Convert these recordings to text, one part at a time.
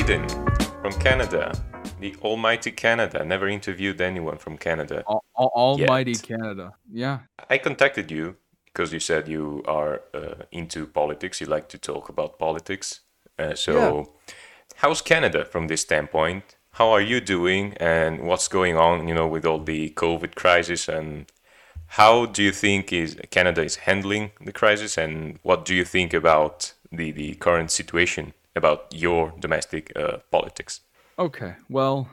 Hayden from Canada, the almighty Canada. Never interviewed anyone from Canada. Al- al- almighty Yet. Canada. Yeah. I contacted you because you said you are uh, into politics. You like to talk about politics. Uh, so, how's Canada from this standpoint? How are you doing, and what's going on? You know, with all the COVID crisis, and how do you think is Canada is handling the crisis, and what do you think about the the current situation about your domestic uh, politics? Okay. Well,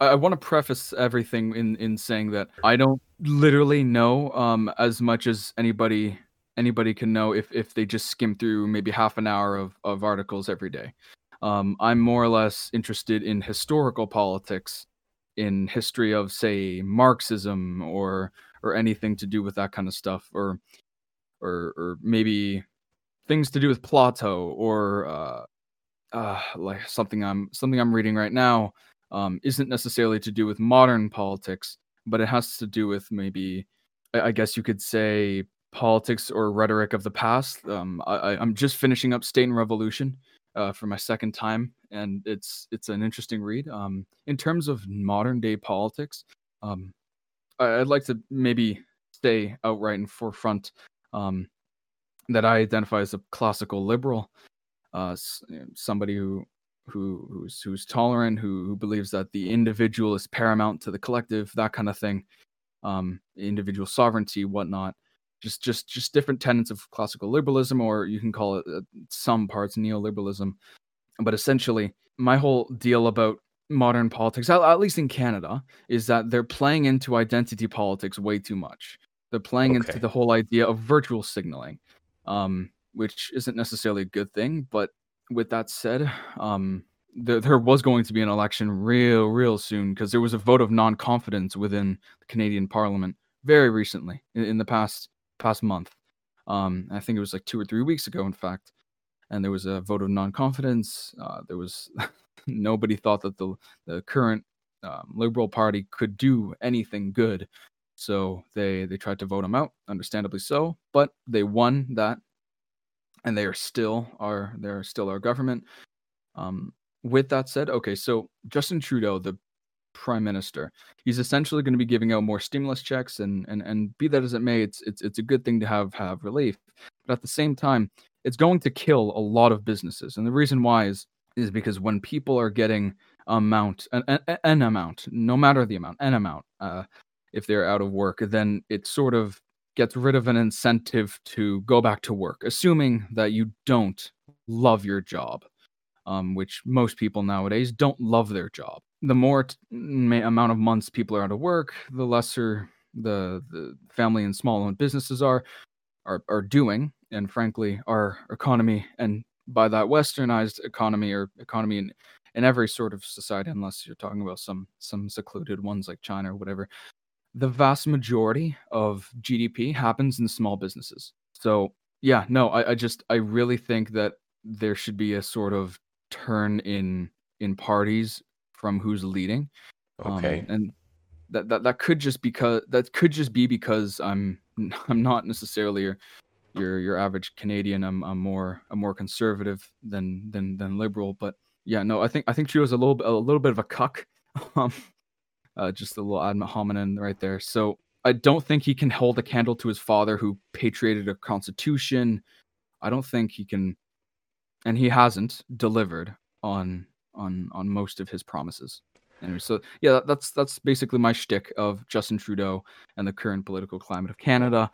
I, I want to preface everything in in saying that I don't literally know um as much as anybody anybody can know if if they just skim through maybe half an hour of of articles every day. Um, I'm more or less interested in historical politics, in history of say Marxism or or anything to do with that kind of stuff, or or or maybe things to do with Plato or uh, uh, like something I'm something I'm reading right now um, isn't necessarily to do with modern politics, but it has to do with maybe I, guess you could say politics or rhetoric of the past. Um, I, I'm just finishing up State and Revolution uh, for my second time, and it's it's an interesting read. Um, in terms of modern day politics, um, I- I'd like to maybe stay outright and forefront um, that I identify as a classical liberal uh, s- you know, somebody who who who's who's tolerant, who, who believes that the individual is paramount to the collective, that kind of thing, um, individual sovereignty, whatnot. Just just just different tenets of classical liberalism, or you can call it uh, some parts neoliberalism. But essentially, my whole deal about modern politics, at, at least in Canada, is that they're playing into identity politics way too much. They're playing into the whole idea of virtue signaling, um, which isn't necessarily a good thing. But with that said, um, there, was going to be an election real, real soon because there was a vote of non-confidence within the Canadian Parliament very recently, in, in the past past month. Um, I think it was like two or three weeks ago, in fact. And there was a vote of non-confidence. Uh, there was nobody thought that the the current um, Liberal Party could do anything good, so they they tried to vote him out, understandably so. But they won that, and they are still our they're still our government. Um, with that said, okay, so Justin Trudeau, the prime minister, he's essentially going to be giving out more stimulus checks, and and and be that as it may, it's it's it's a good thing to have have relief, but at the same time, it's going to kill a lot of businesses, and the reason why is is because when people are getting amount an, an, an amount, no matter the amount, an amount, uh, if they're out of work, then it sort of gets rid of an incentive to go back to work, assuming that you don't love your job um, which most people nowadays don't love their job. The more t- amount of months people are out of work, the lesser the the family and small owned businesses are are are doing, and frankly, our economy and by that westernized economy or economy in in every sort of society, unless you're talking about some some secluded ones like China or whatever, the vast majority of GDP happens in small businesses. So yeah, no, I, I just I really think that there should be a sort of turn in in parties from who's leading. Um, Okay. and that, that that could just because that could just be because I'm I'm not necessarily your your, your average Canadian. I'm I'm more I'm more conservative than than than liberal. But yeah, no, I think I think Trudeau's a little bit a little bit of a cuck. Um, uh, just a little ad hominem right there. So I don't think he can hold a candle to his father, who patriated a constitution. I don't think he can, and he hasn't delivered on on on most of his promises. And so yeah, that's that's basically my shtick of Justin Trudeau and the current political climate of Canada.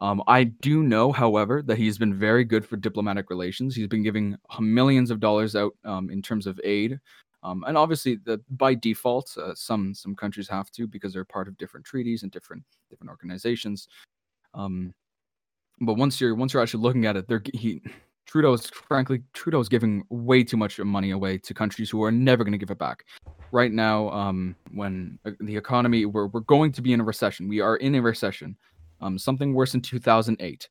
Um, I do know, however, that he's been very good for diplomatic relations. He's been giving millions of dollars out um, in terms of aid, um, and obviously, the, by default, uh, some some countries have to because they're part of different treaties and different different organizations. Um, but once you're once you're actually looking at it, they're he Trudeau's frankly Trudeau's giving way too much money away to countries who are never going to give it back. Right now, um, when uh, the economy we're we're going to be in a recession, we are in a recession. Um, something worse than 2008.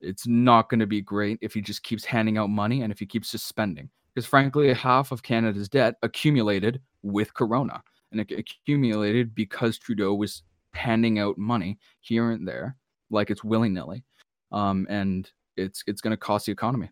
It's not going to be great if he just keeps handing out money and if he keeps just spending. Because frankly, half of Canada's debt accumulated with Corona, and it accumulated because Trudeau was handing out money here and there, like it's willy nilly, um, and it's it's going to cost the economy.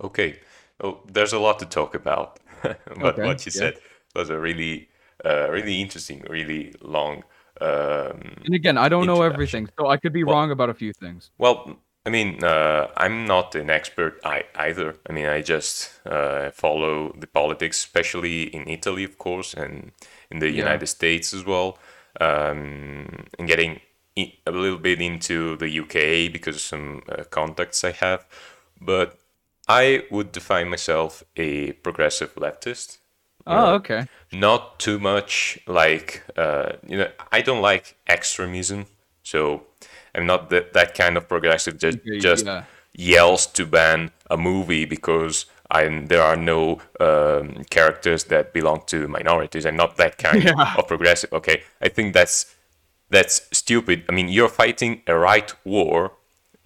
Okay, Oh, there's a lot to talk about, but Okay, what you yeah. said was a really, uh, really interesting, really long um, And again, I don't know everything, so I could be Well, wrong about a few things. well, I mean, uh, I'm not an expert I, either. I mean, I just uh, follow the politics, especially in Italy, of course, and in the Yeah. United States as well, um, and getting a little bit into the UK because of some uh, contacts I have. But I would define myself a progressive leftist. Oh, okay. not too much like uh, you know i don't like extremism so i'm not that, that kind of progressive that Okay, just yeah. yells to ban a movie because I'm, there are no um, characters that belong to minorities i'm not that kind Yeah. of progressive okay i think that's that's stupid i mean you're fighting a right war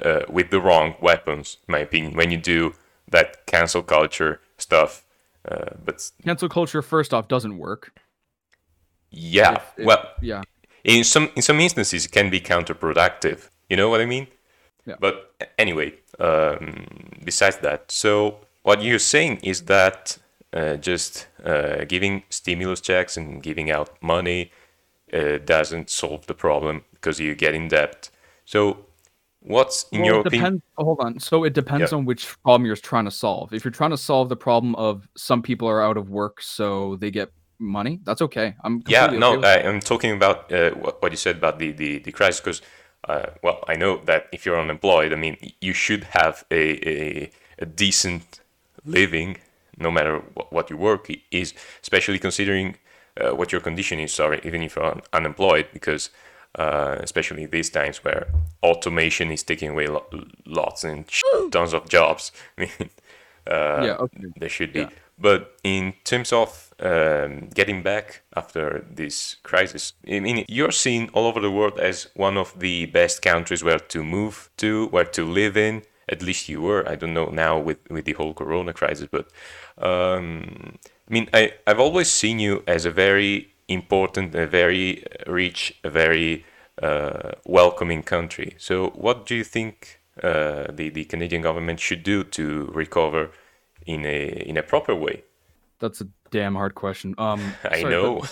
uh, with the wrong weapons in my opinion when you do that cancel culture stuff uh, but Cancel culture, first off, doesn't work. yeah If- if- well yeah. In some in some instances it can be counterproductive you know what i mean Yeah. but anyway um, besides that so what you're saying is that uh, just uh, giving stimulus checks and giving out money uh, doesn't solve the problem because you get in debt so what's in well, your opinion. Hold on. So it depends Yeah. on which problem you're trying to solve. If you're trying to solve the problem of some people are out of work, so they get money, that's okay. I'm Yeah, no, okay I, I'm talking about uh, what, you said about the, the, the crisis because, uh, well, I know that if you're unemployed, I mean, you should have a, a, a decent living no matter what, what your work is, especially considering uh, what your condition is, sorry, even if you're un- unemployed, because uh, especially these times where automation is taking away lo- lots and tons of jobs. I mean, uh, Yeah, okay. there should be. Yeah. But in terms of um, getting back after this crisis, I mean, you're seen all over the world as one of the best countries where to move to, where to live in. At least you were. I don't know now with, with the whole Corona crisis, but um, I mean, I, I've always seen you as a very important, a very rich, a very uh, welcoming country. So, what do you think uh, the, the Canadian government should do to recover in a in a proper way? That's a damn hard question. Um, I sorry, but- know.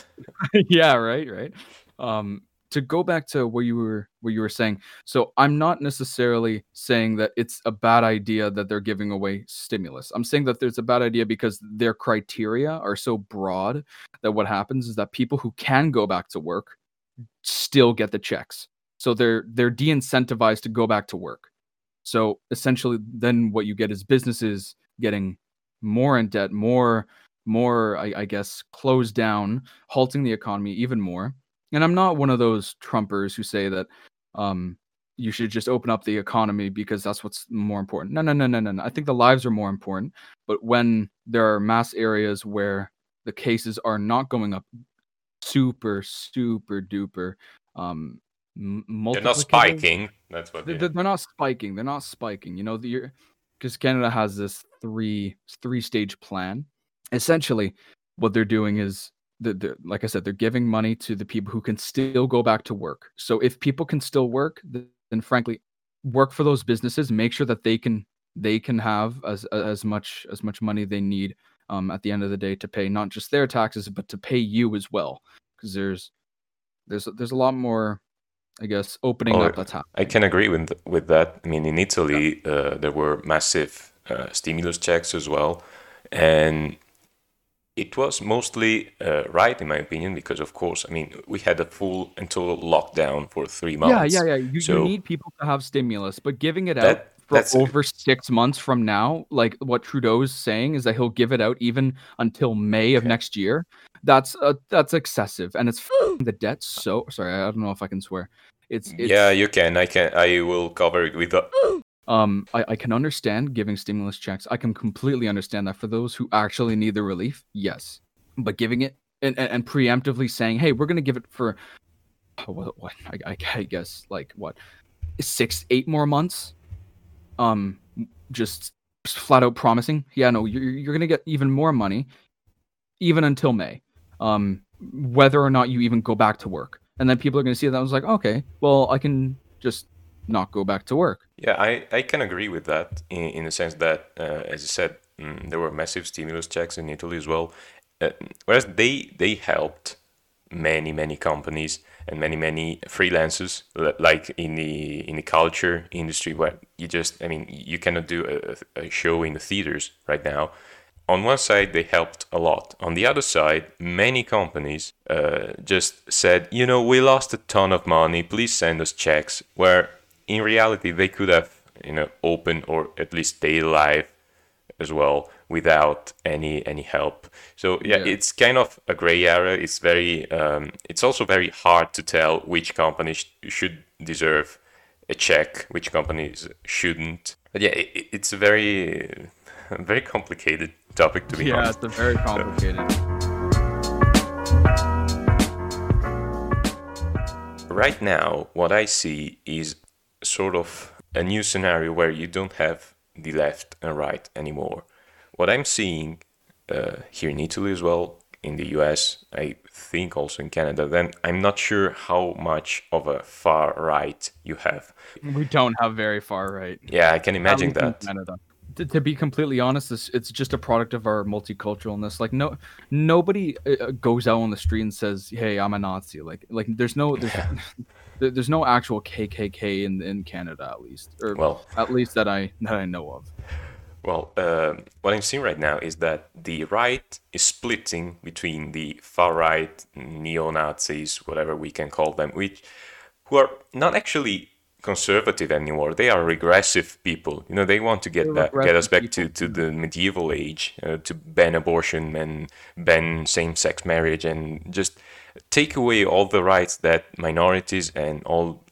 yeah, right, right. Um, to go back to what you were what you were saying. So I'm not necessarily saying that it's a bad idea that they're giving away stimulus. I'm saying that there's a bad idea because their criteria are so broad that what happens is that people who can go back to work still get the checks. So they're they're de-incentivized to go back to work. So essentially then what you get is businesses getting more in debt, more more I, I guess closed down, halting the economy even more. And I'm not one of those Trumpers who say that um, you should just open up the economy because that's what's more important. No, no, no, no, no, no. I think the lives are more important. But when there are mass areas where the cases are not going up super, super duper, um, They're not spiking. That's what. they're, They, they're not spiking. They're not spiking. You know, because Canada has this three three stage plan. Essentially, what they're doing is the, the like I said, they're giving money to the people who can still go back to work. So if people can still work, then frankly, work for those businesses. Make sure that they can they can have as as much as much money they need um, at the end of the day to pay not just their taxes but to pay you as well. Because there's there's there's a lot more, I guess, opening Oh, up that's happening. I can agree with with that. I mean, in Italy, uh, there were massive uh, stimulus checks as well, and it was mostly uh, right in my opinion because, of course, I mean, we had a full and total lockdown for three months. Yeah, yeah, yeah. You, So- you need people to have stimulus, but giving it out for over six months from now, like what Trudeau's saying is that he'll give it out even until May of next year. That's uh, that's excessive, and it's the debt. So sorry, I don't know if I can swear. It's, it's Yeah, you can. I can. I will cover it with the. Um I, I can understand giving stimulus checks. I can completely understand that for those who actually need the relief, yes. But giving it and, and, and preemptively saying, hey, we're gonna give it for what, what I, I, guess like what six, eight more months. Um just flat out promising, yeah, no, you're you're gonna get even more money, even until May. Um whether or not you even go back to work. And then people are gonna see that I was like, okay, well I can just not go back to work. Yeah, I, I can agree with that in, in the sense that, uh, as you said, mm, there were massive stimulus checks in Italy as well. Uh, whereas they they helped many many companies and many many freelancers like in the in the culture industry where you just i mean you cannot do a, a show in the theaters right now on one side they helped a lot on the other side many companies uh, just said you know we lost a ton of money please send us checks where in reality they could have you know open or at least stay alive as well without any any help. So yeah, yeah. it's kind of a gray area. It's very um, it's also very hard to tell which companies should deserve a check, which companies shouldn't. But yeah, it, it's a very very complicated topic to be yeah, honest. Yeah, it's a very complicated. Right now, what I see is sort of a new scenario where you don't have the left and right anymore. What I'm seeing uh, here in Italy as well, in the US, I think also in Canada, then I'm not sure how much of a far right you have. We don't have very far right. Yeah, I can imagine that. To, to, be completely honest, it's, it's just a product of our multiculturalness. Like no, nobody uh, uh, goes out on the street and says, "Hey, I'm a Nazi." Like, like there's no, there's, yeah. there's no actual KKK in in Canada, at least, or well, at least that I that I know of. Well, uh, what I'm seeing right now is that the right is splitting between the far right, neo Nazis, whatever we can call them, which who are not actually conservative anymore. They are regressive people. You know, they want to get back, get us back to, to the medieval age, uh, to ban abortion and ban same-sex marriage, and just take away all the rights that minorities and all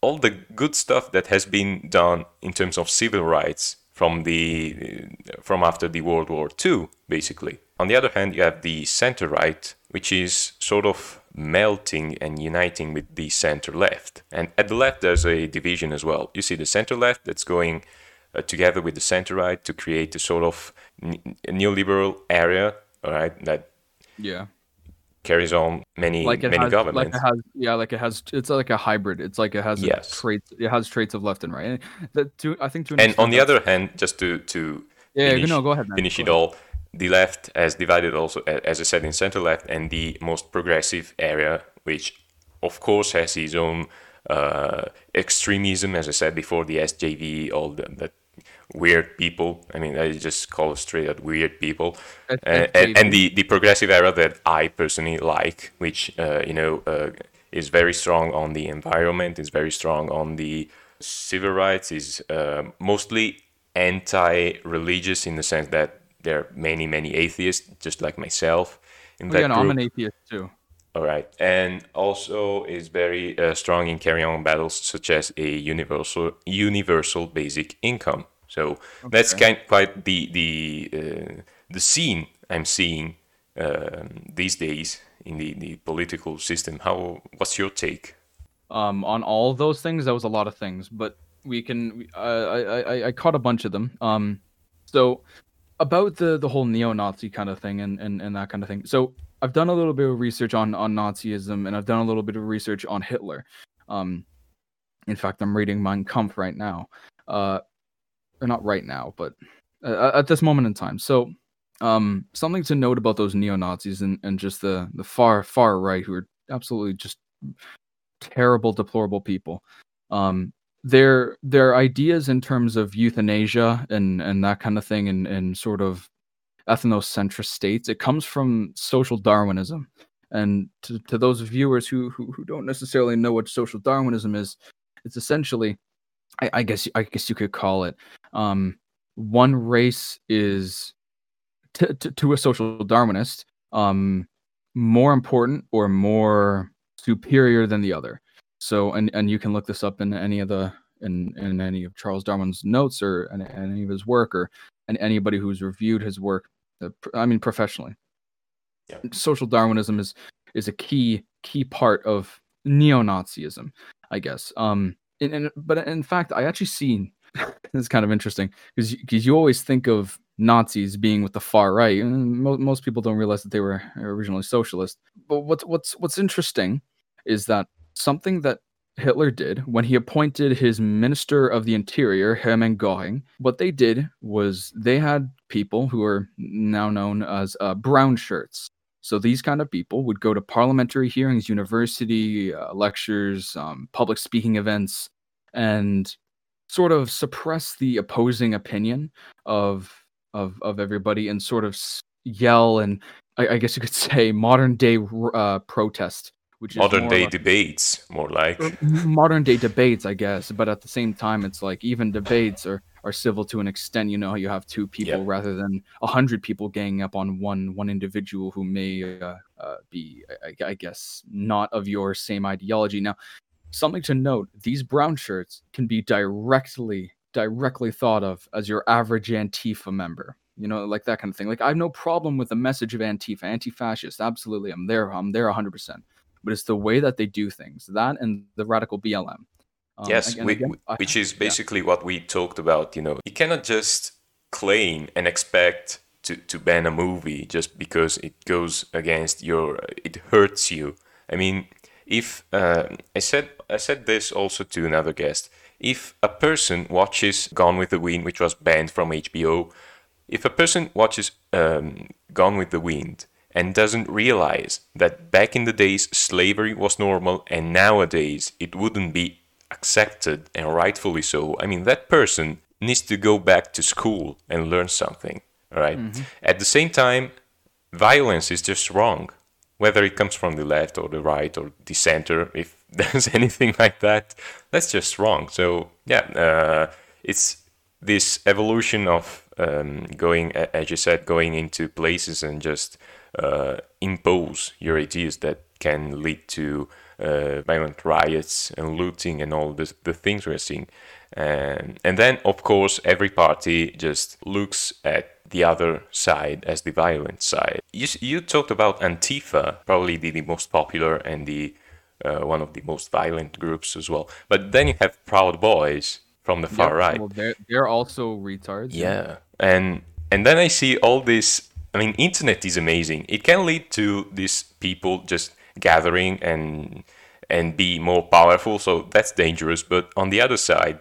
all the good stuff that has been done in terms of civil rights from the from after the World War II, basically. On the other hand, you have the center right, which is sort of melting and uniting with the center left. And at the left, there's a division as well. You see the center left that's going uh, together with the center right to create a sort of neoliberal area, all right, that yeah carries on many like many has, governments. Like it has, yeah, like it has. It's like a hybrid. It's like it has yes. traits. It has traits of left and right. And to, I think to and on the other hand, just to to yeah, finish, no, go ahead. Man. Finish go it ahead. all. The left has divided also, as I said, in center left and the most progressive area, which of course has its own uh, extremism, as I said before, the SJW, all the, the weird people. I mean, I just call it straight out weird people. Uh, and, and the, the progressive era that I personally like, which, uh, you know, uh, is very strong on the environment, is very strong on the civil rights, is uh, mostly anti-religious in the sense that there are many, many atheists, just like myself. In oh, that yeah, I'm an atheist too. All right, and also is very uh, strong in carrying on battles such as a universal universal basic income. So okay. that's kind of quite the the uh, the scene I'm seeing um, these days in the, the political system. How what's your take? Um, on all those things, that was a lot of things, but we can. Uh, I, I I caught a bunch of them. Um, so about the the whole neo-Nazi kind of thing and, and and that kind of thing. So I've done a little bit of research on on Nazism and I've done a little bit of research on Hitler. Um, in fact, I'm reading Mein Kampf right now. Uh, not right now, but uh, at this moment in time. So, um, something to note about those neo Nazis and, and just the the far far right who are absolutely just terrible, deplorable people. Um, their their ideas in terms of euthanasia and and that kind of thing and and sort of ethnocentrist states it comes from social darwinism and to, to those viewers who, who who don't necessarily know what social darwinism is it's essentially I, I guess I guess you could call it. Um, one race is t- t- to a social Darwinist um, more important or more superior than the other. So, and and you can look this up in any of the in in any of Charles Darwin's notes or in, any of his work or and anybody who's reviewed his work. Uh, I mean, professionally. Yeah. Social Darwinism is is a key key part of neo-Nazism, I guess. Um, but in fact, I actually seen this is kind of interesting because because you always think of Nazis being with the far right, and mo- most people don't realize that they were originally socialist. But what's what's what's interesting is that something that Hitler did when he appointed his Minister of the Interior, Hermann Göring, what they did was they had people who are now known as uh, brown shirts. So these kind of people would go to parliamentary hearings, university uh, lectures, um, public speaking events, and sort of suppress the opposing opinion of of of everybody and sort of yell and I, I guess you could say modern day uh, protest which is modern day like, debates more like. Modern day debates i guess but at the same time it's like even debates are are civil to an extent you know you have two people rather than a hundred people ganging up on one one individual who may uh, uh, be I, I, guess not of your same ideology. Now something to note these brown shirts can be directly directly thought of as your average antifa member you know like that kind of thing. Like i have no problem with the message of antifa. Anti-fascist absolutely i'm there i'm there 100% but it's the way that they do things. That and the radical BLM. Um, yes, again, we, again, which is basically yeah. what we talked about. You know, you cannot just claim and expect to, to ban a movie just because it goes against your, it hurts you. I mean, if uh, I said I said this also to another guest, if a person watches Gone with the Wind, which was banned from HBO, if a person watches um, Gone with the Wind and doesn't realize that back in the days slavery was normal and nowadays it wouldn't be accepted and rightfully so. I mean, that person needs to go back to school and learn something, right? Mm-hmm. At the same time, violence is just wrong, whether it comes from the left or the right or the center. If there's anything like that, that's just wrong. So, yeah, uh, it's this evolution of um, going, as you said, going into places and just uh, impose your ideas that can lead to uh, violent riots and looting and all the, the things we're seeing. And, and then, of course, every party just looks at the other side as the violent side. You, you talked about Antifa, probably the, the most popular and the uh, one of the most violent groups as well. But then you have Proud Boys from the far right. Well, they're, they're also retards. Yeah. And and then I see all this I mean, internet is amazing. It can lead to these people just gathering and and be more powerful. So that's dangerous. But on the other side,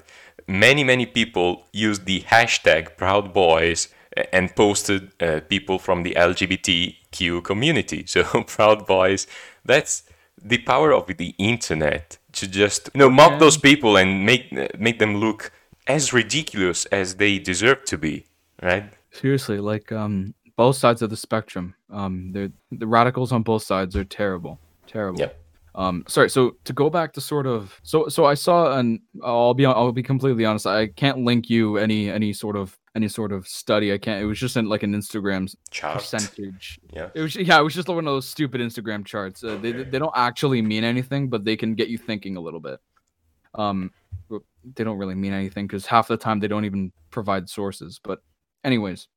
many many people use the hashtag Proud Boys and posted uh, people from the LGBTQ community. So Proud Boys. That's the power of the internet to just you know mock those people and make make them look as ridiculous as they deserve to be. Right. Seriously, like um, both sides of the spectrum. Um, the the radicals on both sides are terrible, terrible. Yep. Um, sorry. So to go back to sort of so so I saw and I'll be I'll be completely honest. I can't link you any any sort of any sort of study. I can't. It was just in like an Instagram Chart. percentage. Yeah. It was yeah. It was just one of those stupid Instagram charts. Uh, okay. They they don't actually mean anything, but they can get you thinking a little bit. Um, they don't really mean anything because half the time they don't even provide sources. But anyways,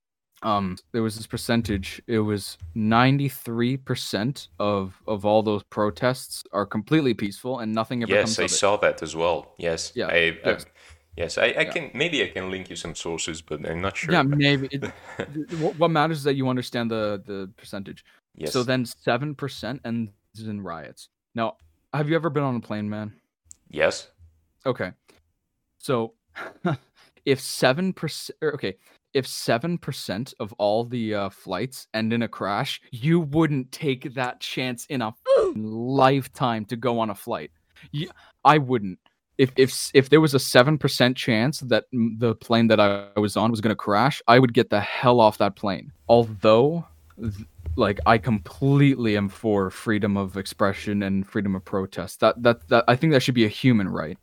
um there was this percentage it was 93% of of all those protests are completely peaceful and nothing ever yes i it. saw that as well. Yes yeah I, yes. I, yes i, I yeah. can maybe i can link you some sources but i'm not sure. Yeah maybe. It, what matters is that you understand the the percentage. Yes. So then 7% ends in riots. Now have you ever been on a plane man? Yes. Okay. So if 7% okay if 7% of all the uh, flights end in a crash, you wouldn't take that chance in a lifetime to go on a flight. You, I wouldn't. If if if there was a 7% chance that the plane that I was on was going to crash, I would get the hell off that plane. Although like I completely am for freedom of expression and freedom of protest. That that that I think that should be a human right.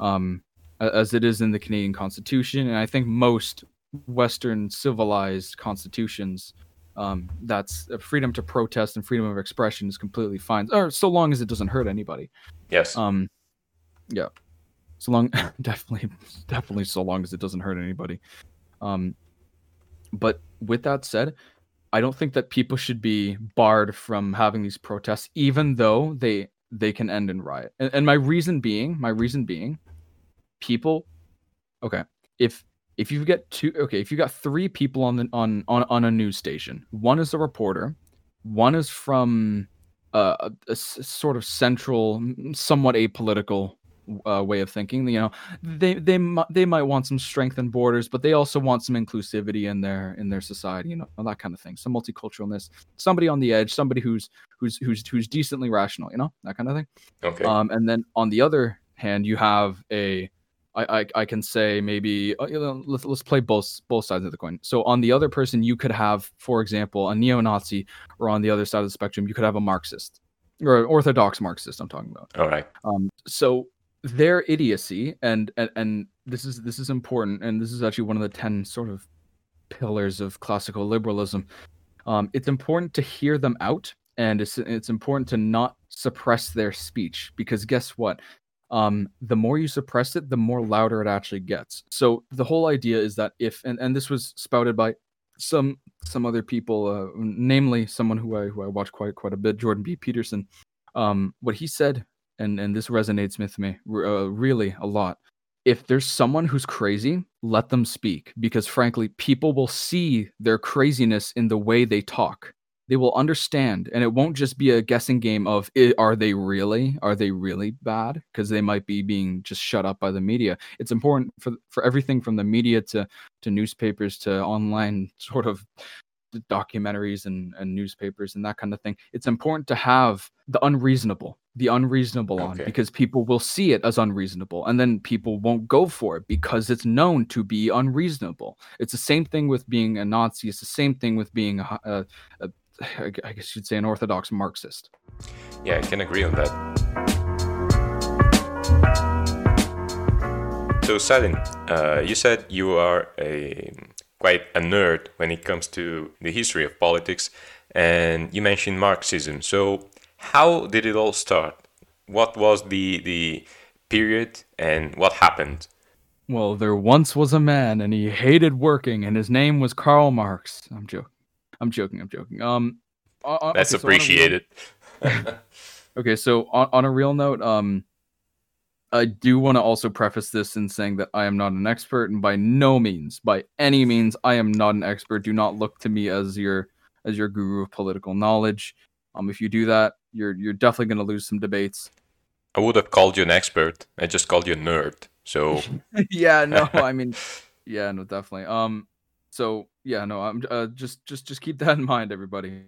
Um as it is in the Canadian Constitution, and I think most Western civilized constitutions, um, that's freedom to protest and freedom of expression is completely fine, or so long as it doesn't hurt anybody. Yes. Um, yeah. So long, definitely, definitely, so long as it doesn't hurt anybody. Um, but with that said, I don't think that people should be barred from having these protests, even though they they can end in riot. And, and my reason being, my reason being, people. Okay, if if you get two okay if you got three people on the on on, on a news station one is a reporter one is from uh, a, a sort of central somewhat apolitical uh, way of thinking. You know, they they they might want some strength in borders, but they also want some inclusivity in their in their society. You know, that kind of thing. Some multiculturalness. Somebody on the edge. Somebody who's who's who's who's decently rational. You know, that kind of thing. Okay. Um, and then on the other hand, you have a I, I, I can say maybe uh, you know, let's let's play both both sides of the coin. So on the other person, you could have, for example, a neo-Nazi, or on the other side of the spectrum, you could have a Marxist or an orthodox Marxist. I'm talking about. All right. Um, so their idiocy, and and and this is this is important, and this is actually one of the ten sort of pillars of classical liberalism. Um, it's important to hear them out, and it's it's important to not suppress their speech because guess what? Um, the more you suppress it, the more louder it actually gets. So the whole idea is that if and, and this was spouted by some some other people, uh, namely someone who I who I watch quite quite a bit, Jordan B. Peterson. Um, what he said, and and this resonates with me uh, really a lot. If there's someone who's crazy, let them speak because frankly, people will see their craziness in the way they talk they will understand and it won't just be a guessing game of are they really are they really bad? because they might be being just shut up by the media. It's important for for everything from the media to to newspapers to online sort of documentaries and, and newspapers and that kind of thing. It's important to have the unreasonable the unreasonable okay. on because people will see it as unreasonable and then people won't go for it because it's known to be unreasonable. It's the same thing with being a nazi it's the same thing with being a, a, a I guess you'd say an orthodox Marxist. Yeah, I can agree on that. So, Sadin, uh, you said you are a quite a nerd when it comes to the history of politics, and you mentioned Marxism. So, how did it all start? What was the the period, and what happened? Well, there once was a man, and he hated working, and his name was Karl Marx. I'm joking. I'm joking. I'm joking. Um, uh, that's okay, appreciated. So real... okay, so on, on a real note, um, I do want to also preface this in saying that I am not an expert, and by no means, by any means, I am not an expert. Do not look to me as your as your guru of political knowledge. Um, if you do that, you're you're definitely going to lose some debates. I would have called you an expert. I just called you a nerd. So yeah, no, I mean, yeah, no, definitely. Um, so yeah, no, I'm uh, just just just keep that in mind, everybody.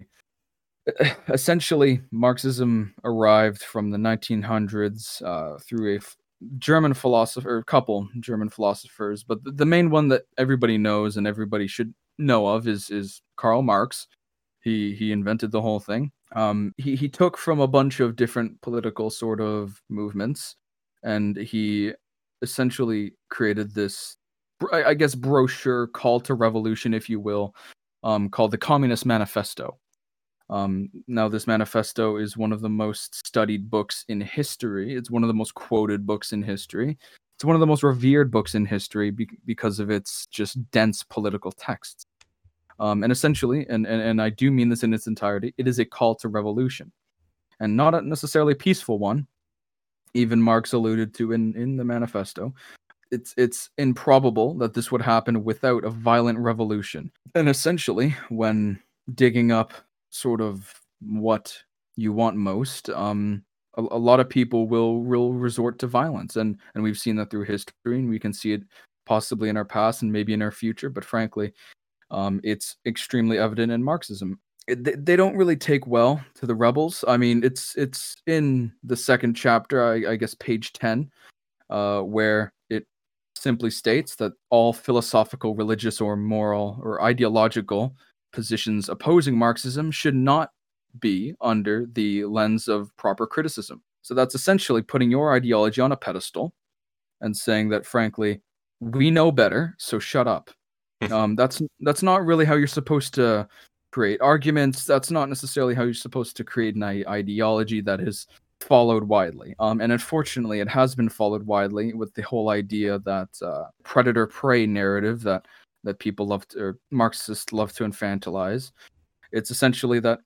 Essentially, Marxism arrived from the 1900s uh, through a f- German philosopher, a couple German philosophers, but the, the main one that everybody knows and everybody should know of is is Karl Marx. He he invented the whole thing. Um, he he took from a bunch of different political sort of movements, and he essentially created this I guess brochure call to revolution, if you will, um, called the Communist Manifesto. Um, now, this manifesto is one of the most studied books in history. It's one of the most quoted books in history. It's one of the most revered books in history be- because of its just dense political texts. Um, and essentially, and, and, and I do mean this in its entirety, it is a call to revolution. And not a necessarily peaceful one, even Marx alluded to in, in the manifesto, it's it's improbable that this would happen without a violent revolution. And essentially, when digging up sort of what you want most, um, a, a, lot of people will will resort to violence, and and we've seen that through history, and we can see it possibly in our past and maybe in our future. But frankly, um, it's extremely evident in Marxism. It, they, don't really take well to the rebels. I mean, it's it's in the second chapter, I, I guess, page ten, uh, where it simply states that all philosophical, religious, or moral or ideological positions opposing Marxism should not be under the lens of proper criticism. So that's essentially putting your ideology on a pedestal and saying that, frankly, we know better, so shut up. um, that's that's not really how you're supposed to create arguments. That's not necessarily how you're supposed to create an ideology that is followed widely. Um, and unfortunately, it has been followed widely with the whole idea that uh, predator prey narrative that that people love to, or Marxists love to infantilize. It's essentially that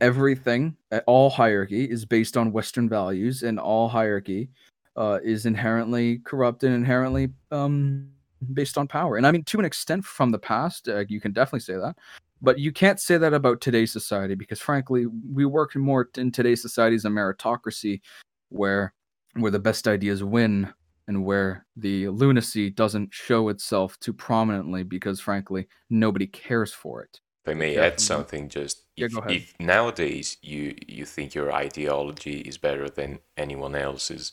everything, all hierarchy, is based on Western values, and all hierarchy uh, is inherently corrupt and inherently um, based on power. And I mean, to an extent, from the past, uh, you can definitely say that. But you can't say that about today's society because, frankly, we work more in today's society as a meritocracy where where the best ideas win and where the lunacy doesn't show itself too prominently because frankly nobody cares for it. If I may add something, just Yeah, if, if nowadays you you think your ideology is better than anyone else's,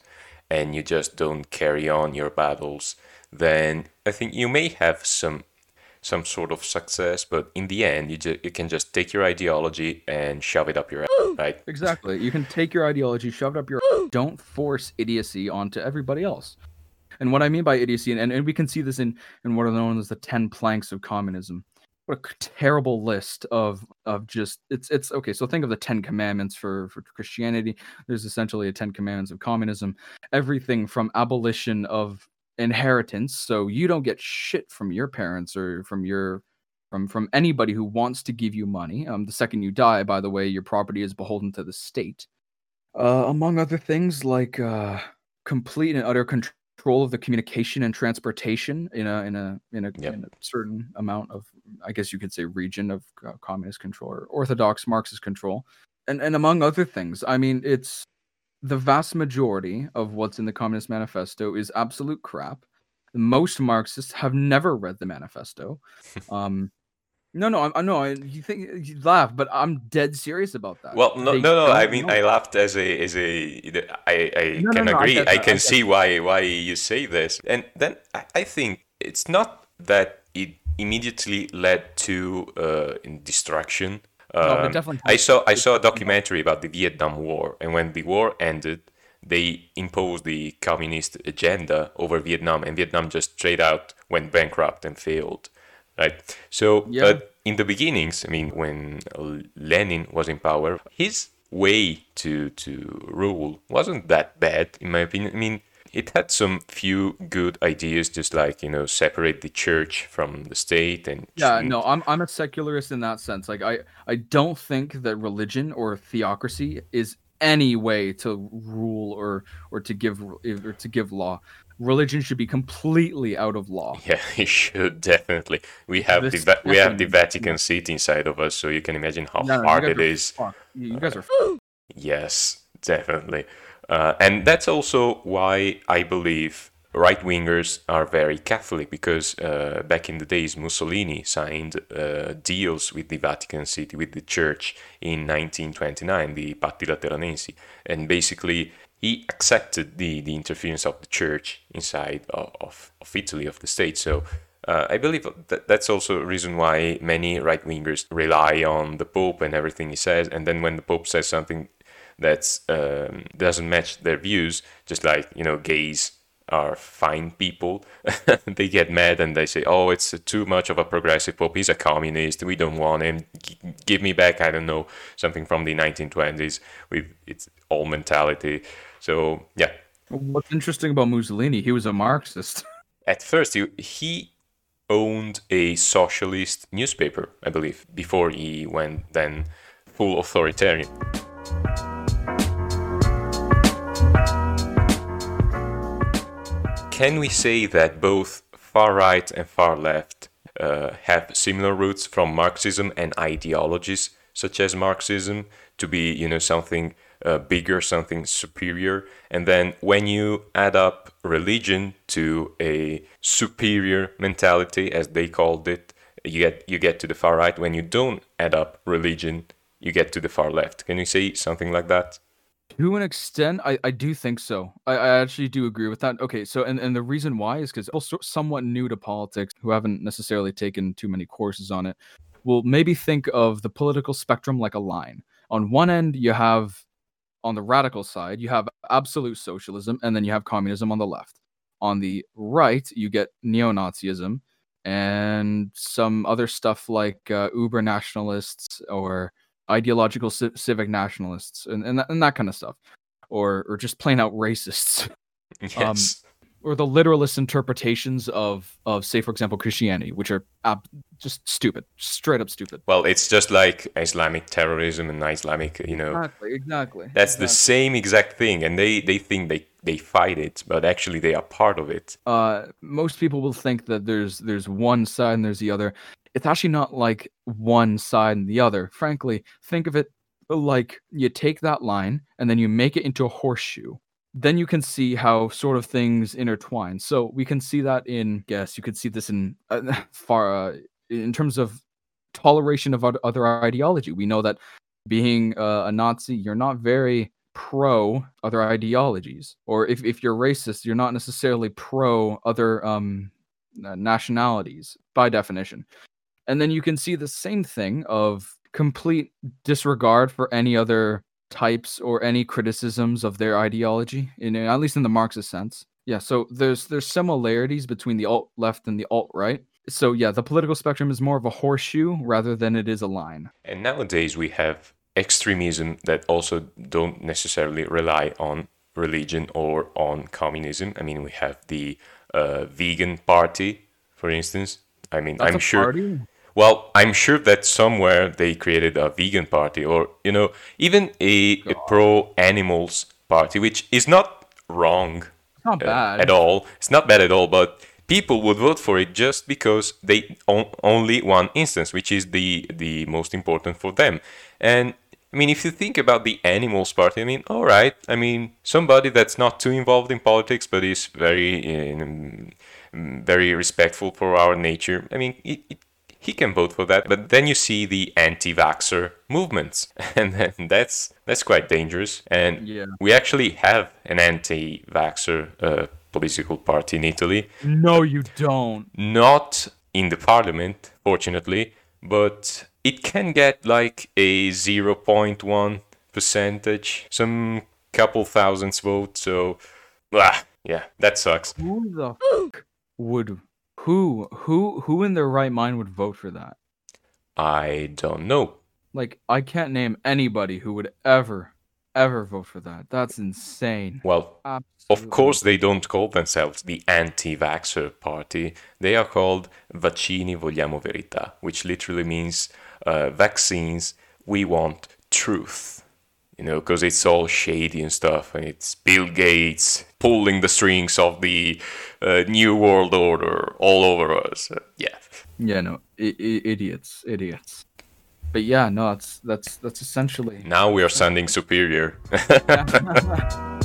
and you just don't carry on your battles, then I think you may have some some sort of success, but in the end, you ju- you can just take your ideology and shove it up your ass, right? Exactly. You can take your ideology, shove it up your. Don't force idiocy onto everybody else. And what I mean by idiocy, and, and we can see this in in what are known as the ten planks of communism. What a terrible list of of just it's it's okay. So think of the Ten Commandments for for Christianity. There's essentially a Ten Commandments of communism. Everything from abolition of inheritance, so you don't get shit from your parents or from your from from anybody who wants to give you money. Um, the second you die, by the way, your property is beholden to the state. Uh, among other things like uh, complete and utter control of the communication and transportation in a in a in a, Yep. in a certain amount of, I guess you could say, region of uh, communist control or orthodox Marxist control, and and among other things. I mean, it's the vast majority of what's in the Communist Manifesto is absolute crap. Most Marxists have never read the manifesto. Um, no, no, I'm, I know. You think you laugh, but I'm dead serious about that. Well, no, They no, no. I mean, know. I laughed as a, as a. I, I No, no, can no, I agree. I, I can get see why, why you say this, and then I, I think it's not that it immediately led to uh, destruction. Um, definitely I saw, I saw a documentary about the Vietnam War, and when the war ended, they imposed the communist agenda over Vietnam, and Vietnam just straight out went bankrupt and failed right? So, Yeah. but in the beginnings, I mean, when uh, Lenin was in power, his way to to rule wasn't that bad, in my opinion. I mean, it had some few good ideas, just like you know, separate the church from the state, and Yeah, no, I'm I'm a secularist in that sense. Like I I don't think that religion or theocracy is any way to rule or or to give or to give law. Religion should be completely out of law. Yeah, it should definitely. We have This the we have the Vatican City inside of us, so you can imagine how No, hard it is. You you guys are Yes, definitely. Uh, and that's also why I believe right wingers are very Catholic because uh, back in the days, Mussolini signed uh, deals with the Vatican City, with the church in 1929, the Patti Lateranensi. And basically, he accepted the, the interference of the church inside of, of, Italy, of the state. So uh, I believe that that's also a reason why many right wingers rely on the Pope and everything he says. And then when the Pope says something that um, doesn't match their views, just like you know, gays are fine people, they get mad and they say, "Oh, it's too much of a progressive pope. He's a communist. We don't want him. G- give me back, I don't know, something from the 1920s with its old mentality." So yeah, What's interesting about Mussolini? He was a Marxist. at first he, he owned a socialist newspaper, I believe, before he went then full authoritarian. Can we say that both far right and far left uh, have similar roots from Marxism and ideologies such as Marxism to be, you know, something uh, bigger, something superior? And then when you add up religion to a superior mentality, as they called it, you get you get to the far right. When you don't add up religion, you get to the far left. Can you say something like that? To an extent, I, I do think so. I, I actually do agree with that. Okay, so and, and the reason why is because people somewhat new to politics who haven't necessarily taken too many courses on it will maybe think of the political spectrum like a line. On one end, you have on the radical side, you have absolute socialism, and then you have communism on the left. On the right, you get neo-Nazism and some other stuff like uh, uber nationalists or ideological ci- civic nationalists and, and, that, and that kind of stuff. Or or just plain out racists. Yes. or the literalist interpretations of of say for example christianity which are ab- just stupid straight up stupid. Well, it's just like Islamic terrorism and Islamic, you know, exactly exactly That's the same exact thing, and they they think they they fight it, but actually they are part of it. uh most people will think that there's there's one side and there's the other it's actually not like one side and the other frankly think of it like you take that line and then you make it into a horseshoe then you can see how sort of things intertwine. So we can see that in, guess you could see this in uh, far uh, in terms of toleration of other ideology. We know that being uh, a Nazi, you're not very pro other ideologies, or if if you're racist, you're not necessarily pro other um, nationalities by definition. And then you can see the same thing of complete disregard for any other types or any criticisms of their ideology in at least in the marxist sense. Yeah so there's there's similarities between the alt left and the alt right. So yeah the political spectrum is more of a horseshoe rather than it is a line. And nowadays we have extremism that also don't necessarily rely on religion or on communism. I mean we have the uh, vegan party for instance. I mean That's i'm sure party? Well, I'm sure that somewhere they created a vegan party or, you know, even a, a pro animals party, which is not wrong It's not bad. Uh, at all. It's not bad at all, but people would vote for it just because they on, only one instance, which is the the most important for them. And I mean, if you think about the animals party, I mean, all right. I mean, somebody that's not too involved in politics but is very, um, very respectful for our nature. I mean, it, it he can vote for that. But then you see the anti-vaxxer movements, and that's that's quite dangerous. And yeah. we actually have an anti-vaxxer uh, political party in Italy. No, you don't. Not in the parliament, fortunately, but it can get like a 0.1 percentage, some couple thousands votes. So, ah, yeah, that sucks. Who the fuck would who who who in their right mind would vote for that? I don't know. Like I can't name anybody who would ever ever vote for that. That's insane. Well, Absolutely. of course they don't call themselves the anti-vaxxer party. They are called Vaccini Vogliamo Verità, which literally means uh, vaccines we want truth you know, because it's all shady and stuff, and it's Bill Gates pulling the strings of the uh, new world order all over us. Uh, yeah. Yeah, no, I- I- idiots, idiots. But yeah, no, that's that's that's essentially. Now we are sounding superior.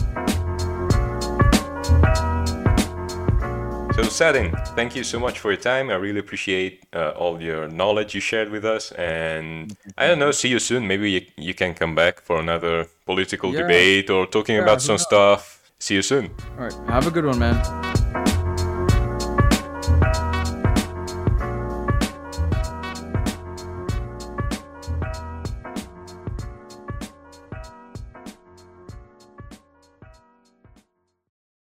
So, Sadin, thank you so much for your time. I really appreciate uh, all your knowledge you shared with us. And I don't know, see you soon. Maybe you, you can come back for another political yeah. debate or talking yeah, about some stuff. See you soon. All right. Have a good one, man.